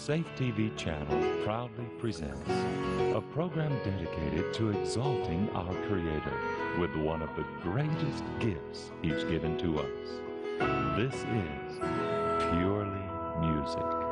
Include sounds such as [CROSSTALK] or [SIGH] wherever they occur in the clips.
Safe TV channel proudly presents a program dedicated to exalting our Creator with one of the greatest gifts He's given to us. This is Purely Music.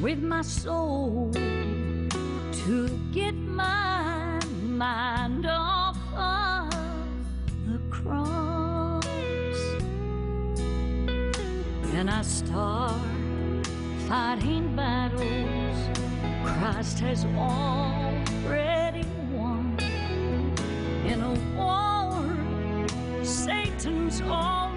With my soul to get my mind off of the cross. And I start fighting battles Christ has already won in a war Satan's already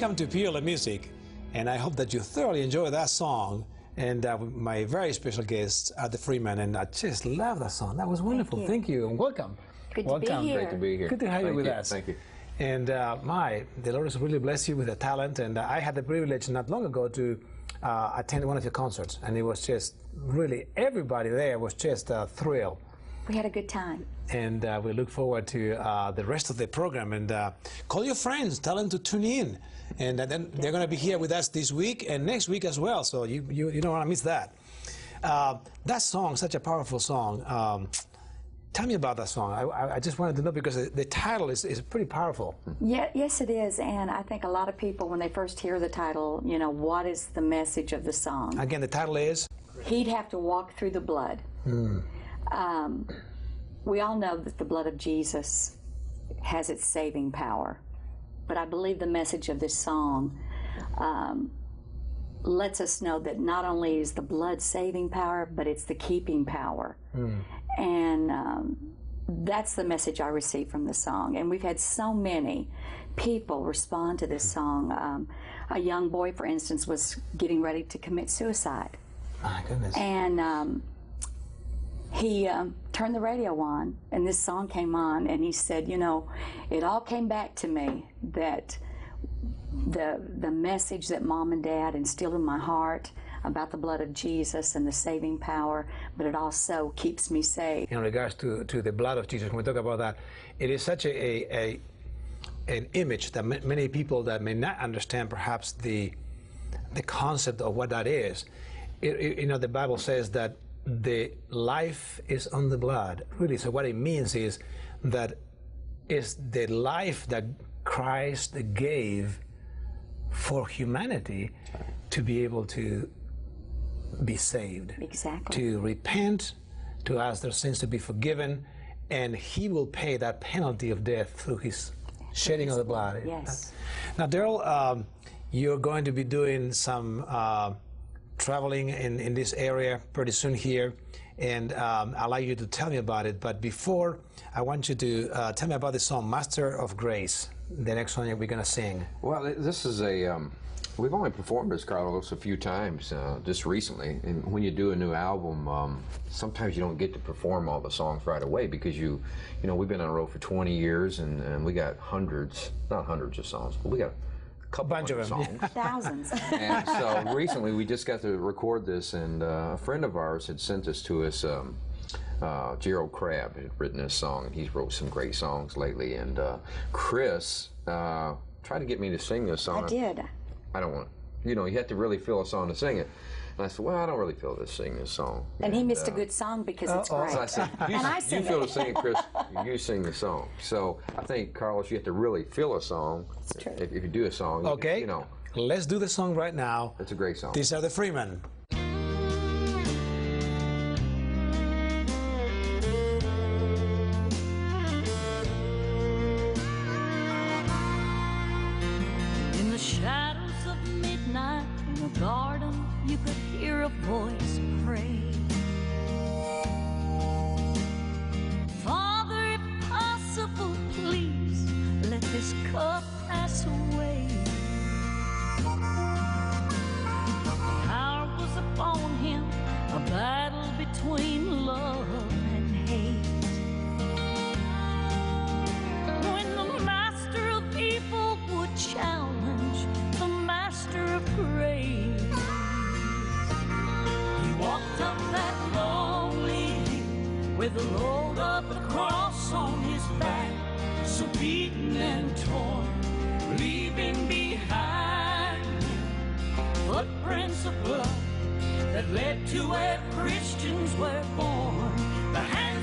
Welcome to Purely Music, and I hope that you thoroughly enjoy that song. And uh, my very special guest, Arthur Freeman, and I just love that song. That was wonderful. Thank you. and welcome. Good to be welcome. here. Great to be here. Good to have you Thank with us. Thank you. And uh, my, the Lord has really blessed you with a talent. And uh, I had the privilege not long ago to uh, attend one of your concerts, and it was just really everybody there was just uh, thrilled. We had a good time. and uh, we look forward to uh, the rest of the program. And uh, call your friends, tell them to tune in, And then they're going to be here with us this week and next week as well. So you, you, you don't want to miss that. Uh, that song, such a powerful song. Um, tell me about that song. I, I, just wanted to know because the, the title is, is pretty powerful. Yeah, yes, it is. And I think a lot of people, when they first hear the title, you know, what is the message of the song? Again, the title is He'd have to walk through the blood. Um, we all know that the blood of Jesus has its saving power. But I believe the message of this song um, lets us know that not only is the blood saving power, but it's the keeping power. And um, that's the message I received from the song. And we've had so many people respond to this song. Um, a young boy, for instance, was getting ready to commit suicide. My goodness. And um, he um, turned the radio on, and this song came on, and he said, "You know, it all came back to me that the the message that mom and dad instilled in my heart about the blood of Jesus and the saving power, but it also keeps me safe." in regards to, to the blood of Jesus, when we talk about that, it is such a, a, a an image that ma- many people that may not understand perhaps the the concept of what that is. It, it- you know, the Bible says that the life is on the blood. Really, so what it means is that is the life that Christ gave for humanity to be able to be saved Exactly. to repent, to ask their sins to be forgiven, and He will pay that penalty of death through His shedding of the blood. Yes. Now, Daryl, um, you're going to be doing some uh, traveling in, in this area pretty soon here, and um, I'd like you to tell me about it. But before, I want you to uh, tell me about the song "Master of Grace," the next one we're going to sing. Well, this is a. Um, we've only performed this, Carlos, a few times uh, just recently. And when you do a new album, um, sometimes you don't get to perform all the songs right away because you, you know, we've been on the road for 20 years and, and we got hundreds, not hundreds of songs, but we got couple Bunch of them, songs. Thousands. [LAUGHS] and so [LAUGHS] recently we just got to record this, and uh, a friend of ours had sent this to us. Um, uh, Gerald Crabb had written this song, and he's wrote some great songs lately. And uh, Chris uh, tried to get me to sing this song. I did. I don't want. You know, you have to really feel a song to sing it. And I said, well, I don't really feel to sing this song. And he missed a uh, good song because it's great. so I said, you, and I you feel it. to sing Chris. [LAUGHS] You sing the song. So I think, Carlos, you have to really feel a song. It's true. If, if you do a song, you- Okay? you know, Let's do the song right now. it's a great song. These are the Freemen. In the shadows of midnight in a garden, you could hear a voice pray. Father, if possible, please let this cup pass away. Power was upon him, a battle between the load of the cross on his back, so beaten and torn, leaving behind footprints of blood that led to where Christians were born.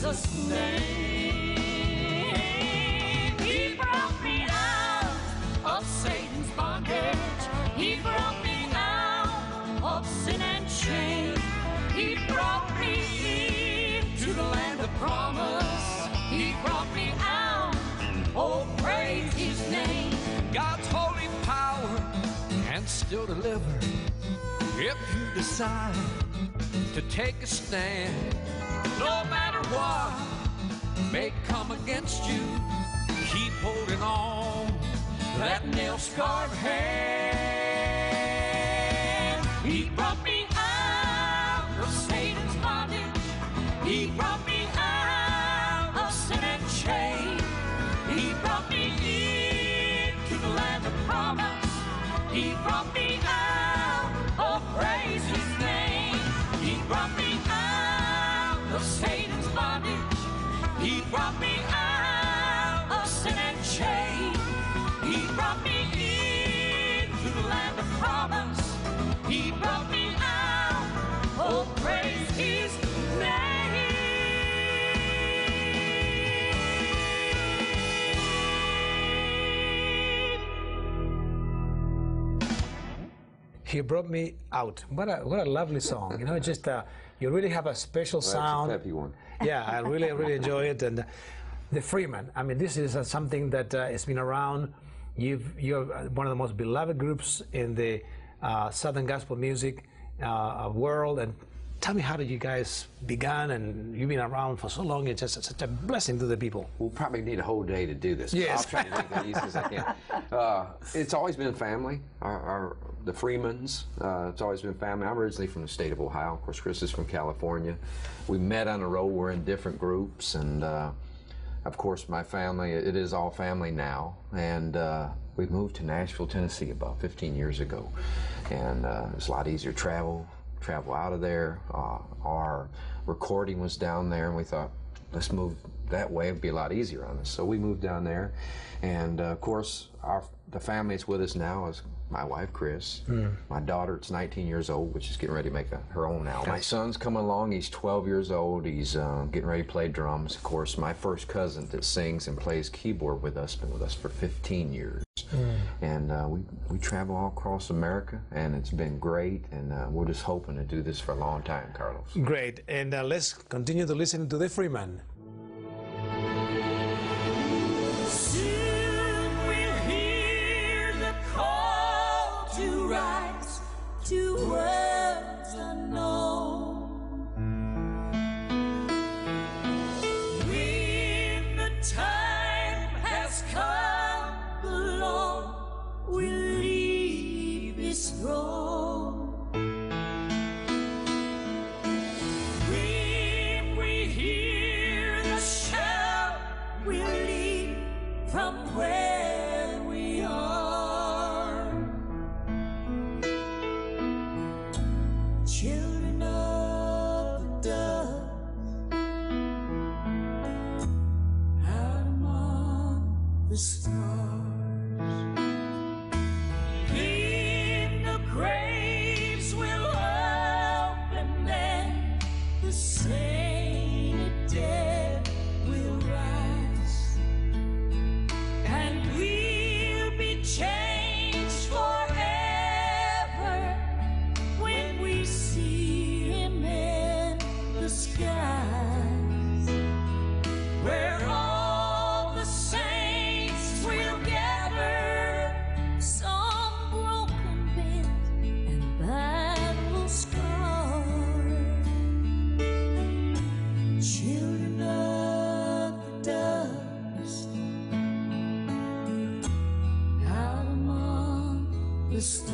Jesus' name. He brought me out of Satan's bondage. He brought me out of sin and shame. He brought me into the land of promise. He brought me out. Oh, praise his name. God's holy power can still deliver if you decide to take a stand. No matter what may come against you, keep holding on that nail scarred hand. He brought me out. Oh, praise his name. He brought me out. What a what a lovely song. You know, just uh, you really have a special That's sound. a peppy one. yeah, I really, really enjoy it. And the Freeman. I mean, this is uh, something that uh, has been around. You've you're uh, one of the most beloved groups in the uh, Southern gospel music uh, world. And tell me, how did you guys began? And you've been around for so long. It's just such a blessing to the people. We'll probably need a whole day to do this. Yes. I'll try to make it easy as I can. [LAUGHS] Uh, it's always been family. Our, our the Freemans. Uh, it's always been family. I'm originally from the state of Ohio. Of course, Chris is from California. We met on the road. We're in different groups, and uh, of course, my family. It is all family now, and uh, we moved to Nashville, Tennessee, about 15 years ago, and uh, it's a lot easier to travel. Travel out of there. Uh, our recording was down there, and we thought, let's move that way. It'd be a lot easier on us. So we moved down there, and uh, of course, our the family that's with us now is my wife Chris, my daughter. It's 19 years old, which is getting ready to make a, her own album. My son's coming along. He's 12 years old. He's uh, getting ready to play drums. Of course, my first cousin that sings and plays keyboard with us been with us for 15 years, and uh, we we travel all across America, and it's been great. And uh, we're just hoping to do this for a long time, Carlos. Great. And uh, let's continue to listen to the Freeman. The stars. The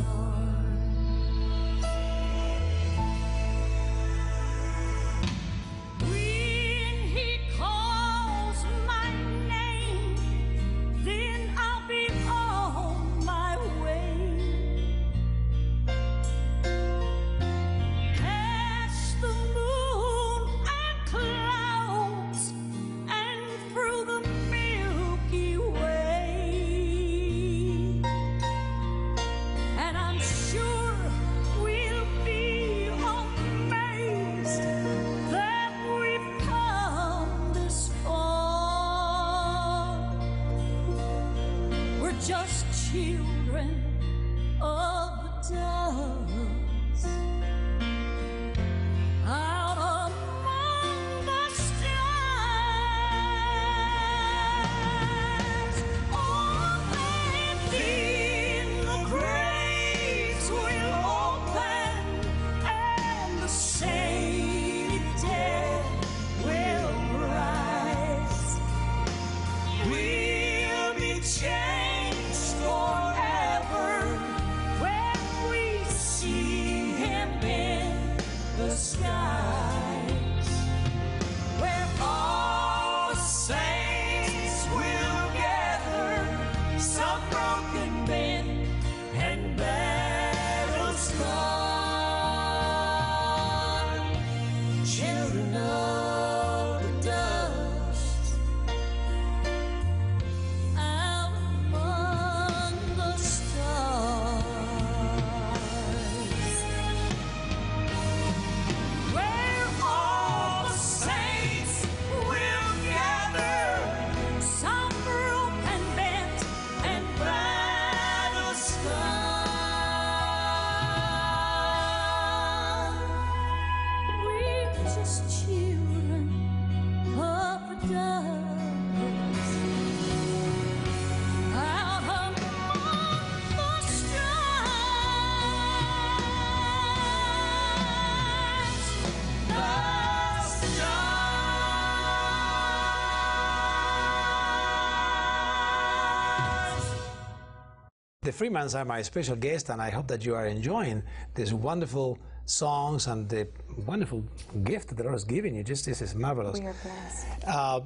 Freemans are my special guest, and I hope that you are enjoying these wonderful songs and the wonderful gift that the Lord has given you. Just this is marvelous. We are blessed. Uh,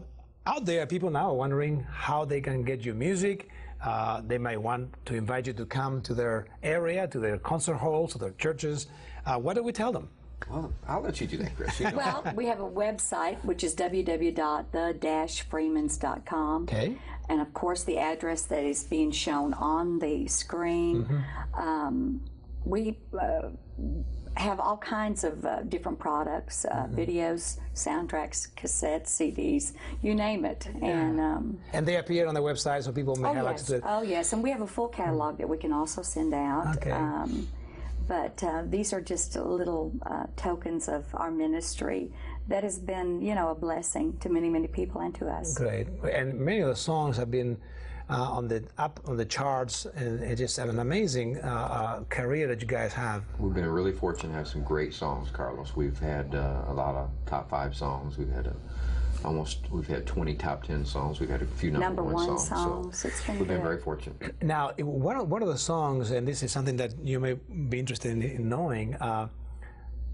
out there, people now are wondering how they can get your music. Uh, they might want to invite you to come to their area, to their concert halls, to their churches. Uh, what do we tell them? Well, I'll let you do that, Chris. You know. Well, we have a website which is www.the-freemans.com. Okay. And of course, the address that is being shown on the screen. Um, we uh, have all kinds of uh, different products uh, videos, soundtracks, cassettes, CDs, you name it. And um, And they appear on the website so people may Oh have yes. access to it. oh yes, and we have a full catalog that we can also send out. Okay. Um, but uh, these are just little uh, tokens of our ministry that has been, you know, a blessing to many, many people and to us. Great. And many of the songs have been uh, on the up on the charts, and it just an amazing uh, uh, career that you guys have. We've been really fortunate to have some great songs, Carlos. We've had uh, a lot of top five songs. We've had a, almost we've had 20 top 10 songs. We've had a few number, Number one songs. songs. So It's been we've been very fortunate. Now, one of, one of the songs, and this is something that you may be interested in, in knowing, uh,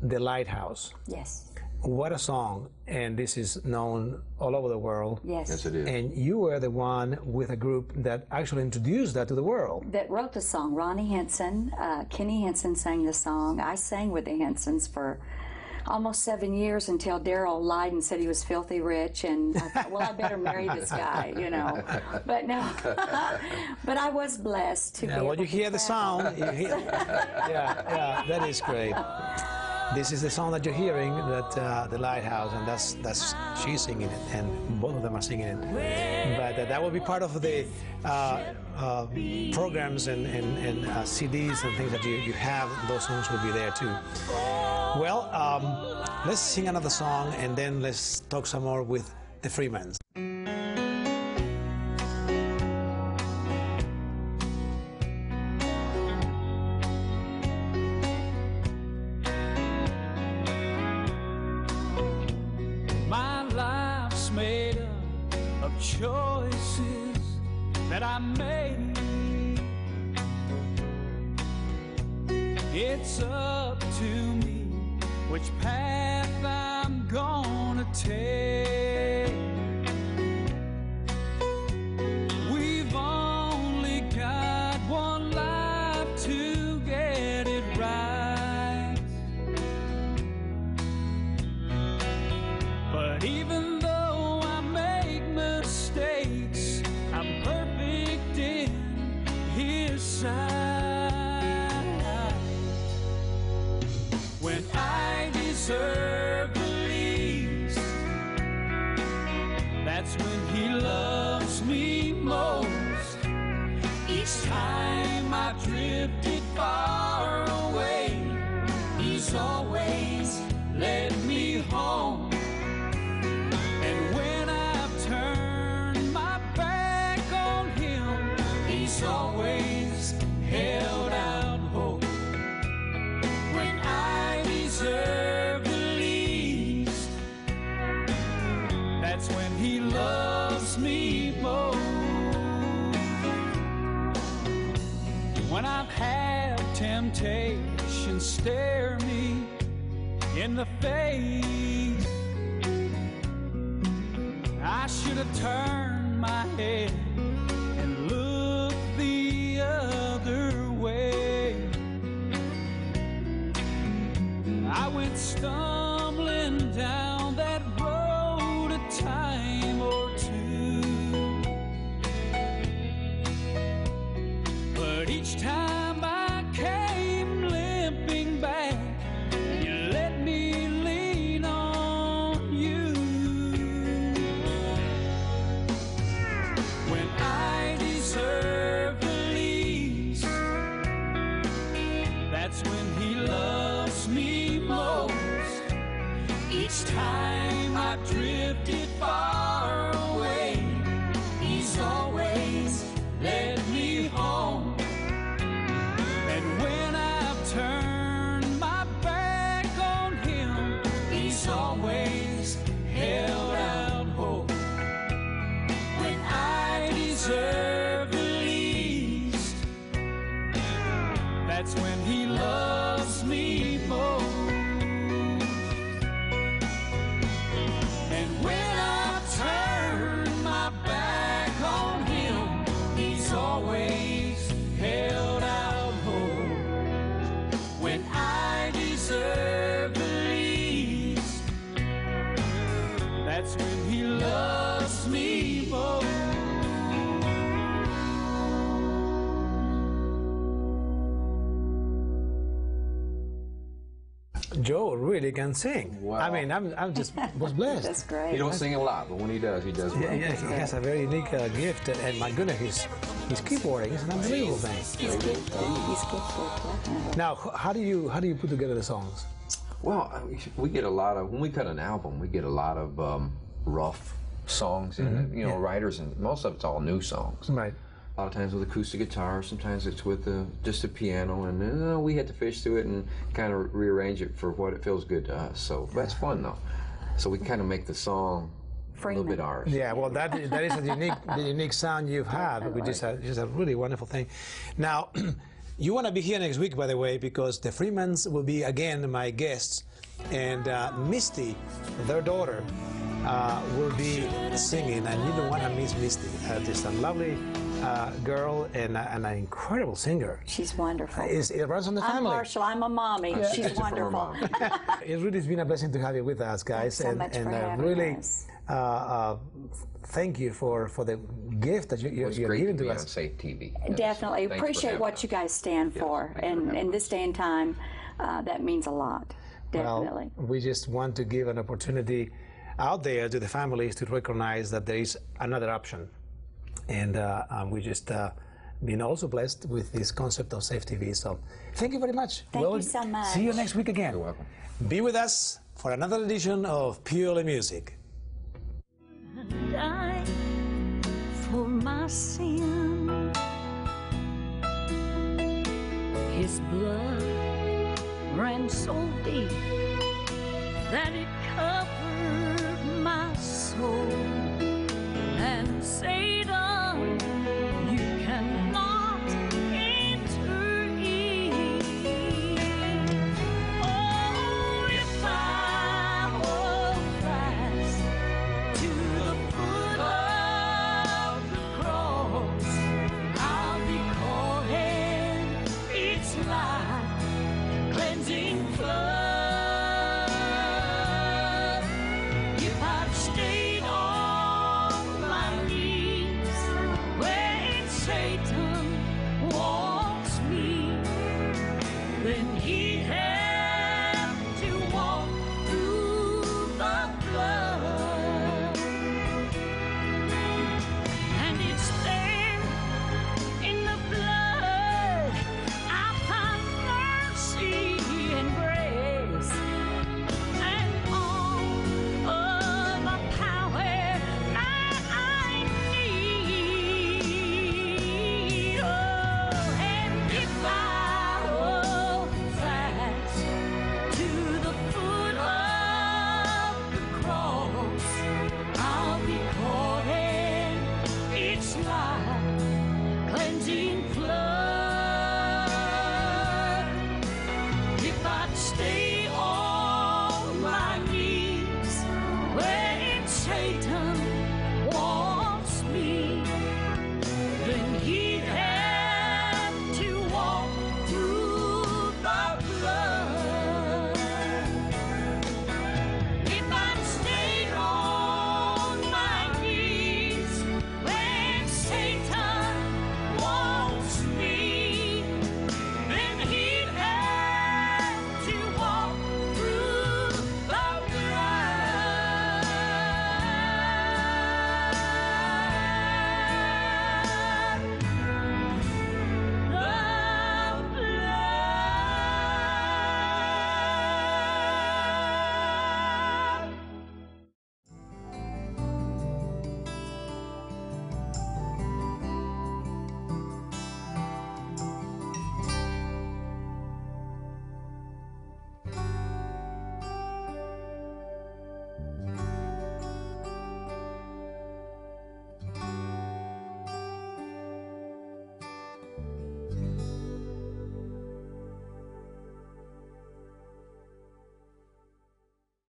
"The Lighthouse." Yes. What a song! And this is known all over the world. Yes. Yes, it is. And you were the one with a group that actually introduced that to the world. that wrote the song. Ronnie Hinson, uh, Kenny Hinson sang the song. I sang with the Hinsons for almost seven years until Daryl lied and said he was filthy rich, and I thought, well, I better marry this guy, you know. But no, [LAUGHS] but I was blessed to Yeah, well, you hear the sound. You hear, yeah, yeah, that is great. This is the song that you're hearing, that uh, the lighthouse, and that's that's she's singing it, and both of them are singing it. But uh, that will be part of the uh, uh, programs and, and, and uh, CDs and things that you, you have. Those songs will be there too. Well, um, let's sing another song, and then let's talk some more with the Freemans. But even I've temptation stare me in the face. I should have turned my head and looked the other way. I went stumbling Joe really can sing. Wow. I mean, I'm, I'm just was blessed. [LAUGHS] That's great. He don't sing a lot, but when he does, he does well. Yeah, yeah, he has a very unique uh, gift, and, and my goodness, his, his keyboarding is an unbelievable thing. He's gifted. He's gifted. Now, how do you how do you put together the songs? Well, we get a lot of when we cut an album, we get a lot of um, rough songs and you know writers, and most of it's all new songs. Right. A lot of times with acoustic guitar, sometimes it's with uh, just a piano, and uh, we had to fish through it and kind of rearrange it for what it feels good to us. So that's fun though. So we kind of make the song a little bit ours. Yeah, well, that that is a unique the unique sound you've had, which is a, is a really wonderful thing. Now, [CLEARS THROAT] you want to be here next week, by the way, because the Freemans will be again my guests, and uh, Misty, their daughter, uh, will be singing, and you don't want to miss Misty. Uh, just a lovely uh, girl and, uh, and an incredible singer. She's wonderful. Is it runs on the I'm family? Marshall. I'm a mommy. She's [LAUGHS] It's wonderful. mom. It really has been a blessing to have you with us, guys, Thanks so and, much and for uh, having really us. uh, uh, thank you for, for the gift that you, you, It's you're great to giving be to on us. Safe TV. Yes. Definitely Thanks appreciate what us. you guys stand for, thanks and having in us. this day and time, uh, that means a lot. Definitely. Well, we just want to give an opportunity out there to the families to recognize that there is another option. And uh, um, we just uh, been also blessed with this concept of Safe TV. So thank you very much. Thank you so much. See you next week again. You're welcome. Be with us for another edition of Purely Music. died for my sin. His blood ran so deep that it covered